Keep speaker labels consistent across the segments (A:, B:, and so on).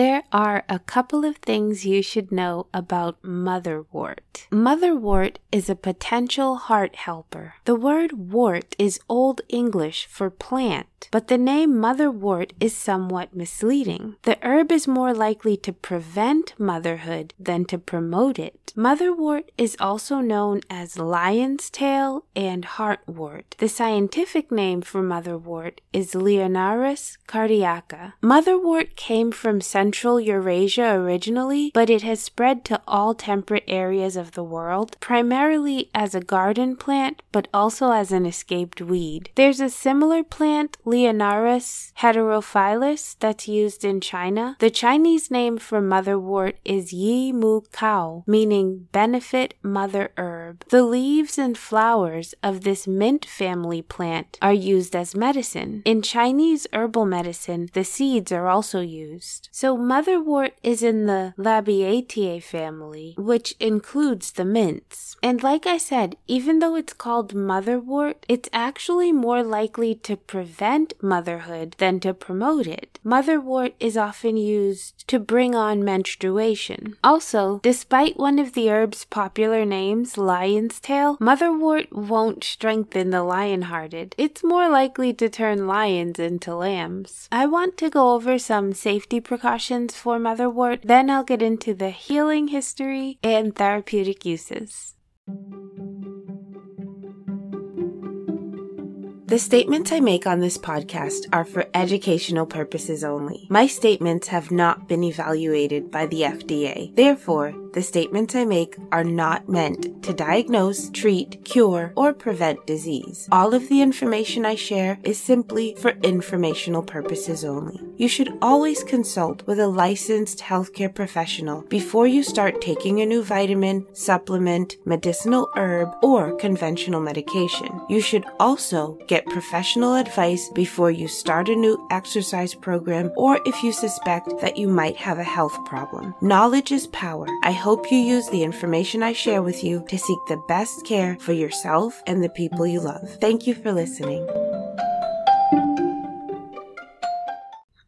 A: There are a couple of things you should know about motherwort. Motherwort is a potential heart helper. The word wort is Old English for plant, but the name motherwort is somewhat misleading. The herb is more likely to prevent motherhood than to promote it. Motherwort is also known as lion's tail and heartwort. The scientific name for motherwort is Leonurus cardiaca. Motherwort came from Central Eurasia originally, but it has spread to all temperate areas of the world, primarily as a garden plant, but also as an escaped weed. There's a similar plant, Leonurus heterophyllus, that's used in China. The Chinese name for motherwort is Yi Mu Cao, meaning benefit mother herb. The leaves and flowers of this mint family plant are used as medicine. In Chinese herbal medicine, the seeds are also used. So motherwort is in the Labiataceae family, which includes the mints. And like I said, even though it's called motherwort, it's actually more likely to prevent motherhood than to promote it. Motherwort is often used to bring on menstruation. Also, despite one of the herb's popular names, lion's tail, motherwort won't strengthen the lion-hearted. It's more likely to turn lions into lambs. I want to go over some safety precautions precautions for motherwort. Then I'll get into the healing history and therapeutic uses. The statements I make on this podcast are for educational purposes only. My statements have not been evaluated by the FDA. Therefore, the statements I make are not meant to diagnose, treat, cure, or prevent disease. All of the information I share is simply for informational purposes only. You should always consult with a licensed healthcare professional before you start taking a new vitamin, supplement, medicinal herb, or conventional medication. You should also get professional advice before you start a new exercise program or if you suspect that you might have a health problem. Knowledge is power. I hope you use the information I share with you to seek the best care for yourself and the people you love. Thank you for listening.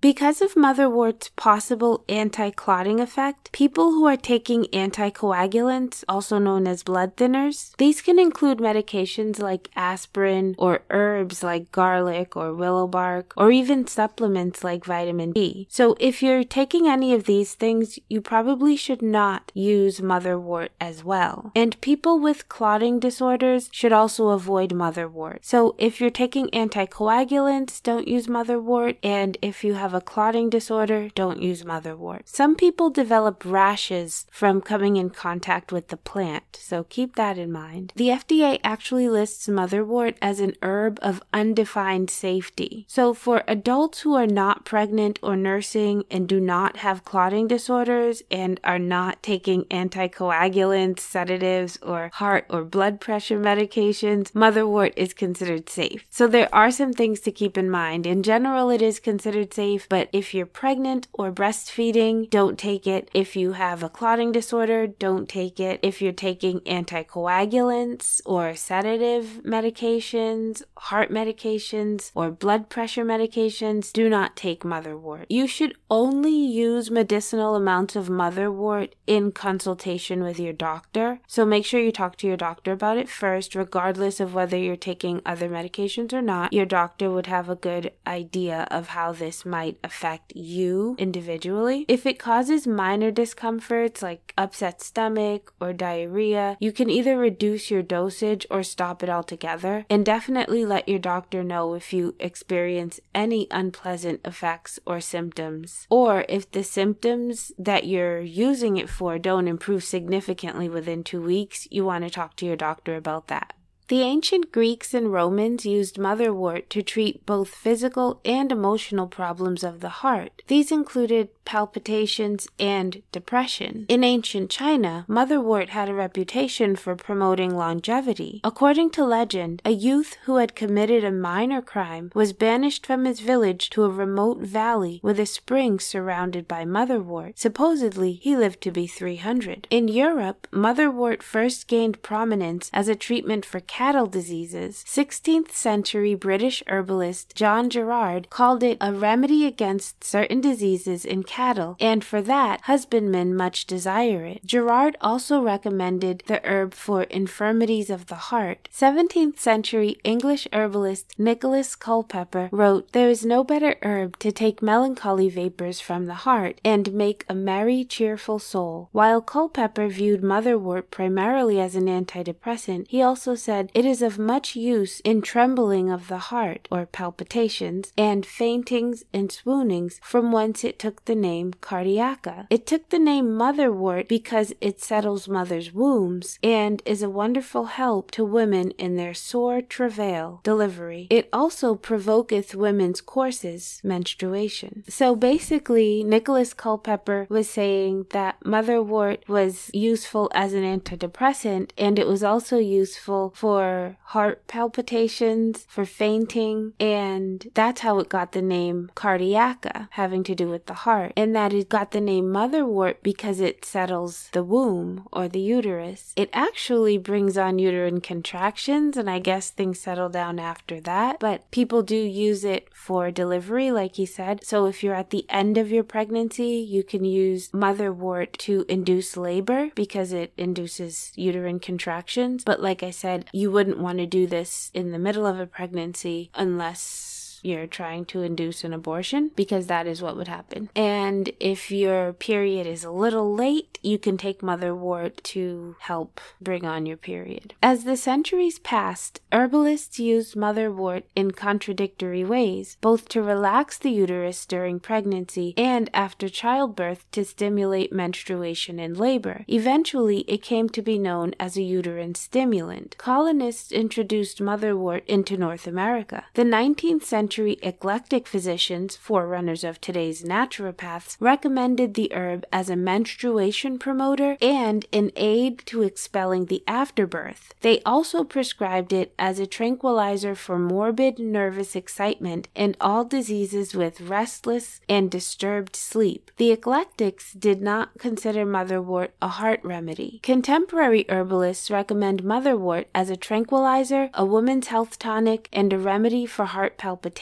A: Because of motherwort's possible anti-clotting effect, people who are taking anticoagulants, also known as blood thinners, these can include medications like aspirin or herbs like garlic or willow bark, or even supplements like vitamin D. So if you're taking any of these things, you probably should not use motherwort as well. And people with clotting disorders should also avoid motherwort. So if you're taking anticoagulants, don't use motherwort, and if you have a clotting disorder, don't use motherwort. Some people develop rashes from coming in contact with the plant, so keep that in mind. The FDA actually lists motherwort as an herb of undefined safety. So for adults who are not pregnant or nursing and do not have clotting disorders and are not taking anticoagulants, sedatives, or heart or blood pressure medications, motherwort is considered safe. So there are some things to keep in mind. In general, it is considered safe safe, but if you're pregnant or breastfeeding, don't take it. If you have a clotting disorder, don't take it. If you're taking anticoagulants or sedative medications, heart medications, or blood pressure medications, do not take motherwort. You should only use medicinal amounts of motherwort in consultation with your doctor. So make sure you talk to your doctor about it first, regardless of whether you're taking other medications or not. Your doctor would have a good idea of how this might might affect you individually. If it causes minor discomforts like upset stomach or diarrhea, you can either reduce your dosage or stop it altogether. And definitely let your doctor know if you experience any unpleasant effects or symptoms. Or if the symptoms that you're using it for don't improve significantly within two weeks, you want to talk to your doctor about that. The ancient Greeks and Romans used motherwort to treat both physical and emotional problems of the heart. These included palpitations and depression. In ancient China, motherwort had a reputation for promoting longevity. According to legend, a youth who had committed a minor crime was banished from his village to a remote valley with a spring surrounded by motherwort. Supposedly, he lived to be 300. In Europe, motherwort first gained prominence as a treatment for cancer cattle diseases. 16th century British herbalist John Gerard called it a remedy against certain diseases in cattle, and for that husbandmen much desire it. Gerard also recommended the herb for infirmities of the heart. 17th century English herbalist Nicholas Culpeper wrote, There is no better herb to take melancholy vapors from the heart and make a merry, cheerful soul. While Culpeper viewed motherwort primarily as an antidepressant, he also said it is of much use in trembling of the heart, or palpitations, and faintings and swoonings, from whence it took the name cardiaca. It took the name motherwort because it settles mothers' wombs and is a wonderful help to women in their sore travail delivery. It also provoketh women's courses menstruation. So basically, Nicholas Culpeper was saying that motherwort was useful as an antidepressant and it was also useful for heart palpitations, for fainting, and that's how it got the name cardiaca, having to do with the heart. And that it got the name motherwort because it settles the womb or the uterus. It actually brings on uterine contractions, and I guess things settle down after that. But people do use it for delivery, like he said. So if you're at the end of your pregnancy, you can use motherwort to induce labor because it induces uterine contractions. But like I said, you wouldn't want to do this in the middle of a pregnancy unless you're trying to induce an abortion because that is what would happen. And if your period is a little late, you can take motherwort to help bring on your period. As the centuries passed, herbalists used motherwort in contradictory ways, both to relax the uterus during pregnancy and after childbirth to stimulate menstruation and labor. Eventually, it came to be known as a uterine stimulant. Colonists introduced motherwort into North America. The 19th century century eclectic physicians, forerunners of today's naturopaths, recommended the herb as a menstruation promoter and an aid to expelling the afterbirth. They also prescribed it as a tranquilizer for morbid nervous excitement and all diseases with restless and disturbed sleep. The eclectics did not consider motherwort a heart remedy. Contemporary herbalists recommend motherwort as a tranquilizer, a woman's health tonic, and a remedy for heart palpitations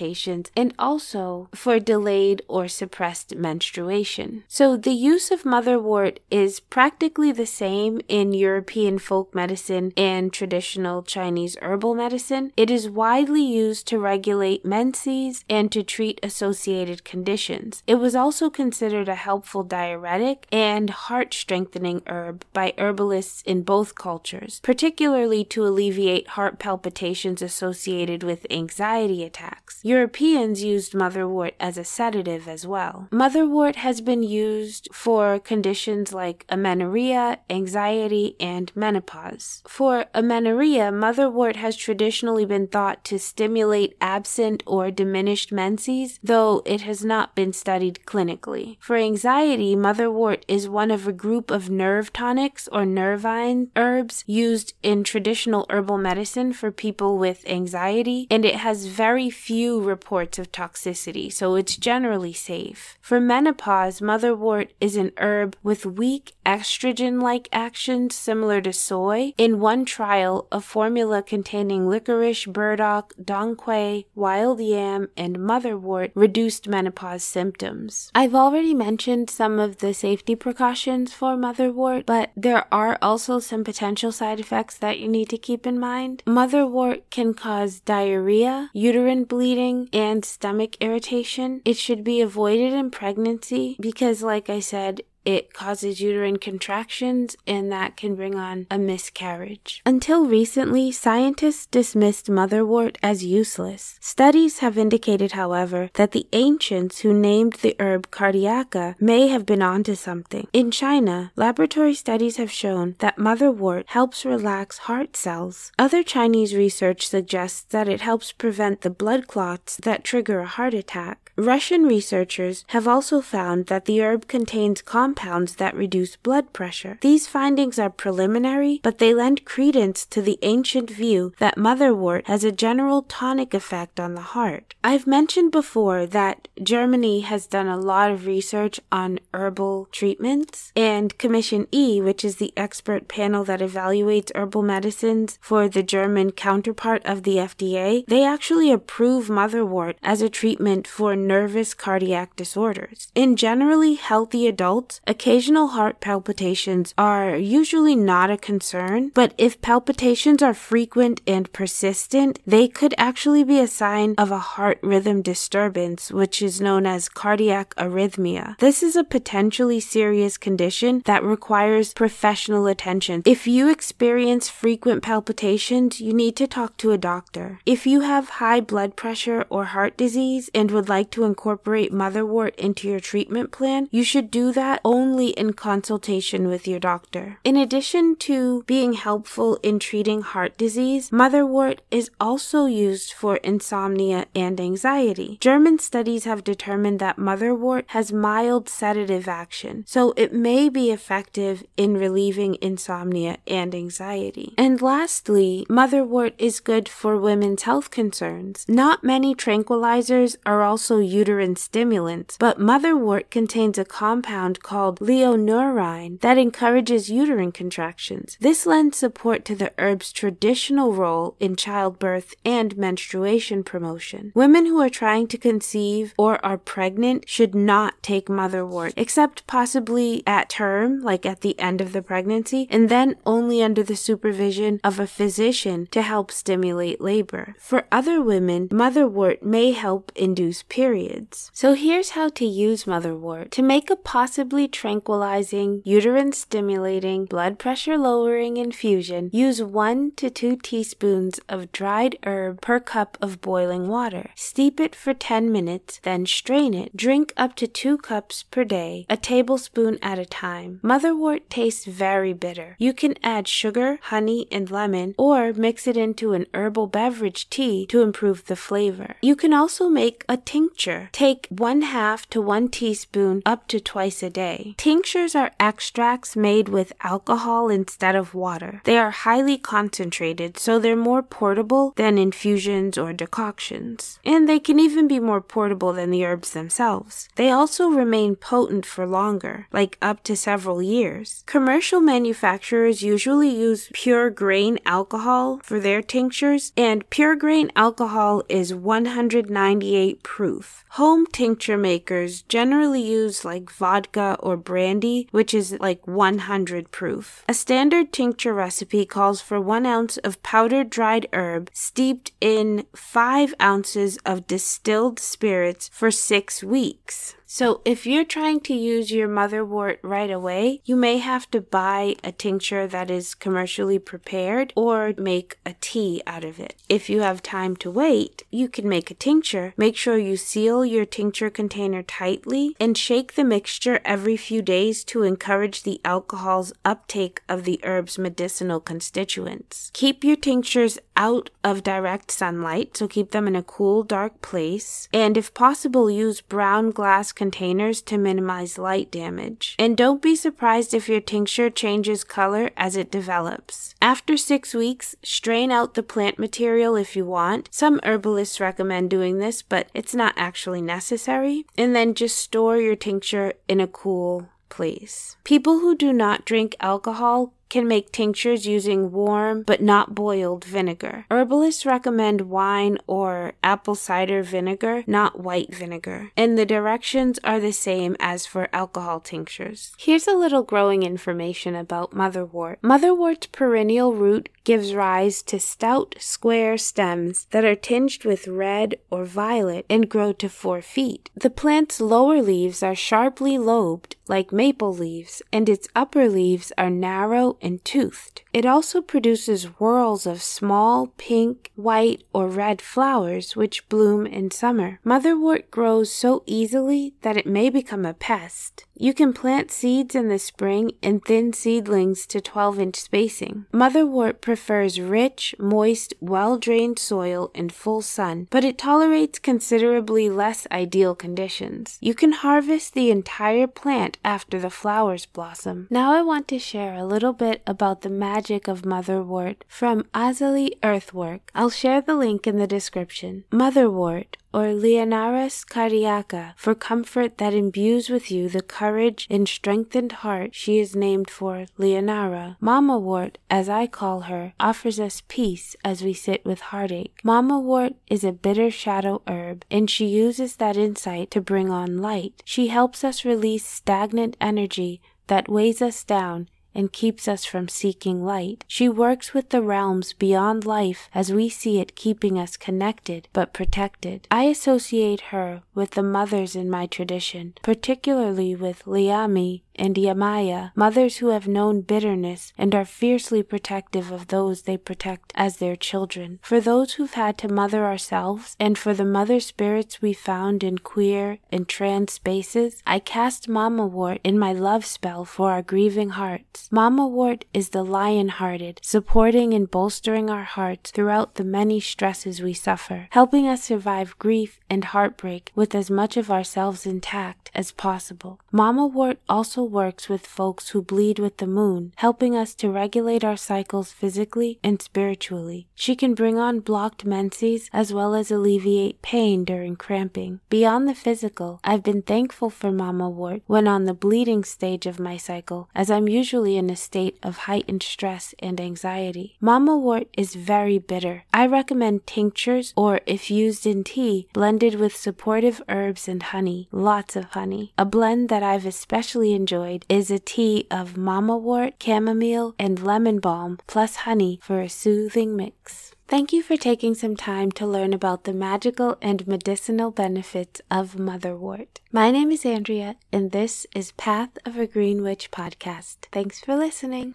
A: and also for delayed or suppressed menstruation. So the use of motherwort is practically the same in European folk medicine and traditional Chinese herbal medicine. It is widely used to regulate menses and to treat associated conditions. It was also considered a helpful diuretic and heart strengthening herb by herbalists in both cultures, particularly to alleviate heart palpitations associated with anxiety attacks. Europeans used motherwort as a sedative as well. Motherwort has been used for conditions like amenorrhea, anxiety, and menopause. For amenorrhea, motherwort has traditionally been thought to stimulate absent or diminished menses, though it has not been studied clinically. For anxiety, motherwort is one of a group of nerve tonics or nervine herbs used in traditional herbal medicine for people with anxiety, and it has very reports of toxicity, so it's generally safe. For menopause, motherwort is an herb with weak estrogen like actions similar to soy. In one trial, a formula containing licorice, burdock, dong quai, wild yam, and motherwort reduced menopause symptoms. I've already mentioned some of the safety precautions for motherwort, but there are also some potential side effects that you need to keep in mind. Motherwort can cause diarrhea, uterine bleeding, bloating and stomach irritation. It should be avoided in pregnancy because, like I said, it causes uterine contractions and that can bring on a miscarriage. Until recently, scientists dismissed motherwort as useless. Studies have indicated, however, that the ancients who named the herb cardiaca may have been onto something. In China, laboratory studies have shown that motherwort helps relax heart cells. Other Chinese research suggests that it helps prevent the blood clots that trigger a heart attack. Russian researchers have also found that the herb contains compounds that reduce blood pressure. These findings are preliminary, but they lend credence to the ancient view that motherwort has a general tonic effect on the heart. I've mentioned before that Germany has done a lot of research on herbal treatments, and Commission E, which is the expert panel that evaluates herbal medicines for the German counterpart of the FDA, they actually approve motherwort as a treatment for nervous cardiac disorders. In generally healthy adults, occasional heart palpitations are usually not a concern, but if palpitations are frequent and persistent, they could actually be a sign of a heart rhythm disturbance, which is known as cardiac arrhythmia. This is a potentially serious condition that requires professional attention. If you experience frequent palpitations, you need to talk to a doctor. If you have high blood pressure or heart disease and would like to incorporate motherwort into your treatment plan, you should do that only in consultation with your doctor. In addition to being helpful in treating heart disease, motherwort is also used for insomnia and anxiety. German studies have determined that motherwort has mild sedative action, so it may be effective in relieving insomnia and anxiety. And lastly, motherwort is good for women's health concerns. Not many tranquilizers are also uterine stimulants, but motherwort contains a compound called leonurine that encourages uterine contractions. This lends support to the herb's traditional role in childbirth and menstruation promotion. Women who are trying to conceive or are pregnant should not take motherwort, except possibly at term, like at the end of the pregnancy, and then only under the supervision of a physician to help stimulate labor. For other women, motherwort may help induce periods. So here's how to use motherwort. To make a possibly tranquilizing, uterine stimulating, blood pressure lowering infusion, use 1 to 2 teaspoons of dried herb per cup of boiling water. Steep it for 10 minutes, then strain it. Drink up to 2 cups per day, a tablespoon at a time. Motherwort tastes very bitter. You can add sugar, honey, and lemon, or mix it into an herbal beverage tea to improve the flavor. You can also make a tincture. Take 1 half to 1 teaspoon up to twice a day. Tinctures are extracts made with alcohol instead of water. They are highly concentrated, so they're more portable than infusions or decoctions. And they can even be more portable than the herbs themselves. They also remain potent for longer, like up to several years. Commercial manufacturers usually use pure grain alcohol for their tinctures, and pure grain alcohol is 198 proof. Home tincture makers generally use like vodka or brandy, which is like 100 proof. A standard tincture recipe calls for one ounce of powdered dried herb steeped in five ounces of distilled spirits for six weeks. So, if you're trying to use your motherwort right away, you may have to buy a tincture that is commercially prepared or make a tea out of it. If you have time to wait, you can make a tincture. Make sure you seal your tincture container tightly and shake the mixture every few days to encourage the alcohol's uptake of the herb's medicinal constituents. Keep your tinctures out of direct sunlight, so keep them in a cool, dark place. And if possible, use brown glass containers to minimize light damage. And don't be surprised if your tincture changes color as it develops. After six weeks, strain out the plant material if you want. Some herbalists recommend doing this, but it's not actually necessary. And then just store your tincture in a cool place. People who do not drink alcohol can make tinctures using warm but not boiled vinegar. Herbalists recommend wine or apple cider vinegar, not white vinegar, and the directions are the same as for alcohol tinctures. Here's a little growing information about motherwort. Motherwort's perennial root gives rise to stout, square stems that are tinged with red or violet and grow to four feet. The plant's lower leaves are sharply lobed, like maple leaves, and its upper leaves are narrow and toothed. It also produces whorls of small pink, white, or red flowers which bloom in summer. Motherwort grows so easily that it may become a pest. You can plant seeds in the spring in thin seedlings to 12 inch spacing. Motherwort prefers rich, moist, well drained soil and full sun, but it tolerates considerably less ideal conditions. You can harvest the entire plant after the flowers blossom. Now I want to share a little bit about the magic of motherwort from Azali Earthwork. I'll share the link in the description. Motherwort or Leonurus cardiaca, for comfort that imbues with you the courage and strengthened heart she is named for, Leonara. Mama Wort, as I call her, offers us peace as we sit with heartache. Mama Wort is a bitter shadow herb, and she uses that insight to bring on light. She helps us release stagnant energy that weighs us down and keeps us from seeking light. She works with the realms beyond life as we see it keeping us connected but protected. I associate her with the mothers in my tradition, particularly with Liami and Yamaya, mothers who have known bitterness and are fiercely protective of those they protect as their children. For those who've had to mother ourselves, and for the mother spirits we found in queer and trans spaces, I cast Mama Wort in my love spell for our grieving hearts. Mama Wort is the lion hearted, supporting and bolstering our hearts throughout the many stresses we suffer, helping us survive grief and heartbreak with as much of ourselves intact as possible. Mama Wort also works with folks who bleed with the moon, helping us to regulate our cycles physically and spiritually. She can bring on blocked menses as well as alleviate pain during cramping. Beyond the physical, I've been thankful for Mama Wort when on the bleeding stage of my cycle, as I'm usually in a state of heightened stress and anxiety. Mama Wort is very bitter. I recommend tinctures or, if used in tea, blended with supportive herbs and honey, lots of honey. A blend that I've especially enjoyed enjoyed is a tea of mama wort, chamomile, and lemon balm plus honey for a soothing mix. Thank you for taking some time to learn about the magical and medicinal benefits of motherwort. My name is Andrea, and this is Path of a Green Witch podcast. Thanks for listening.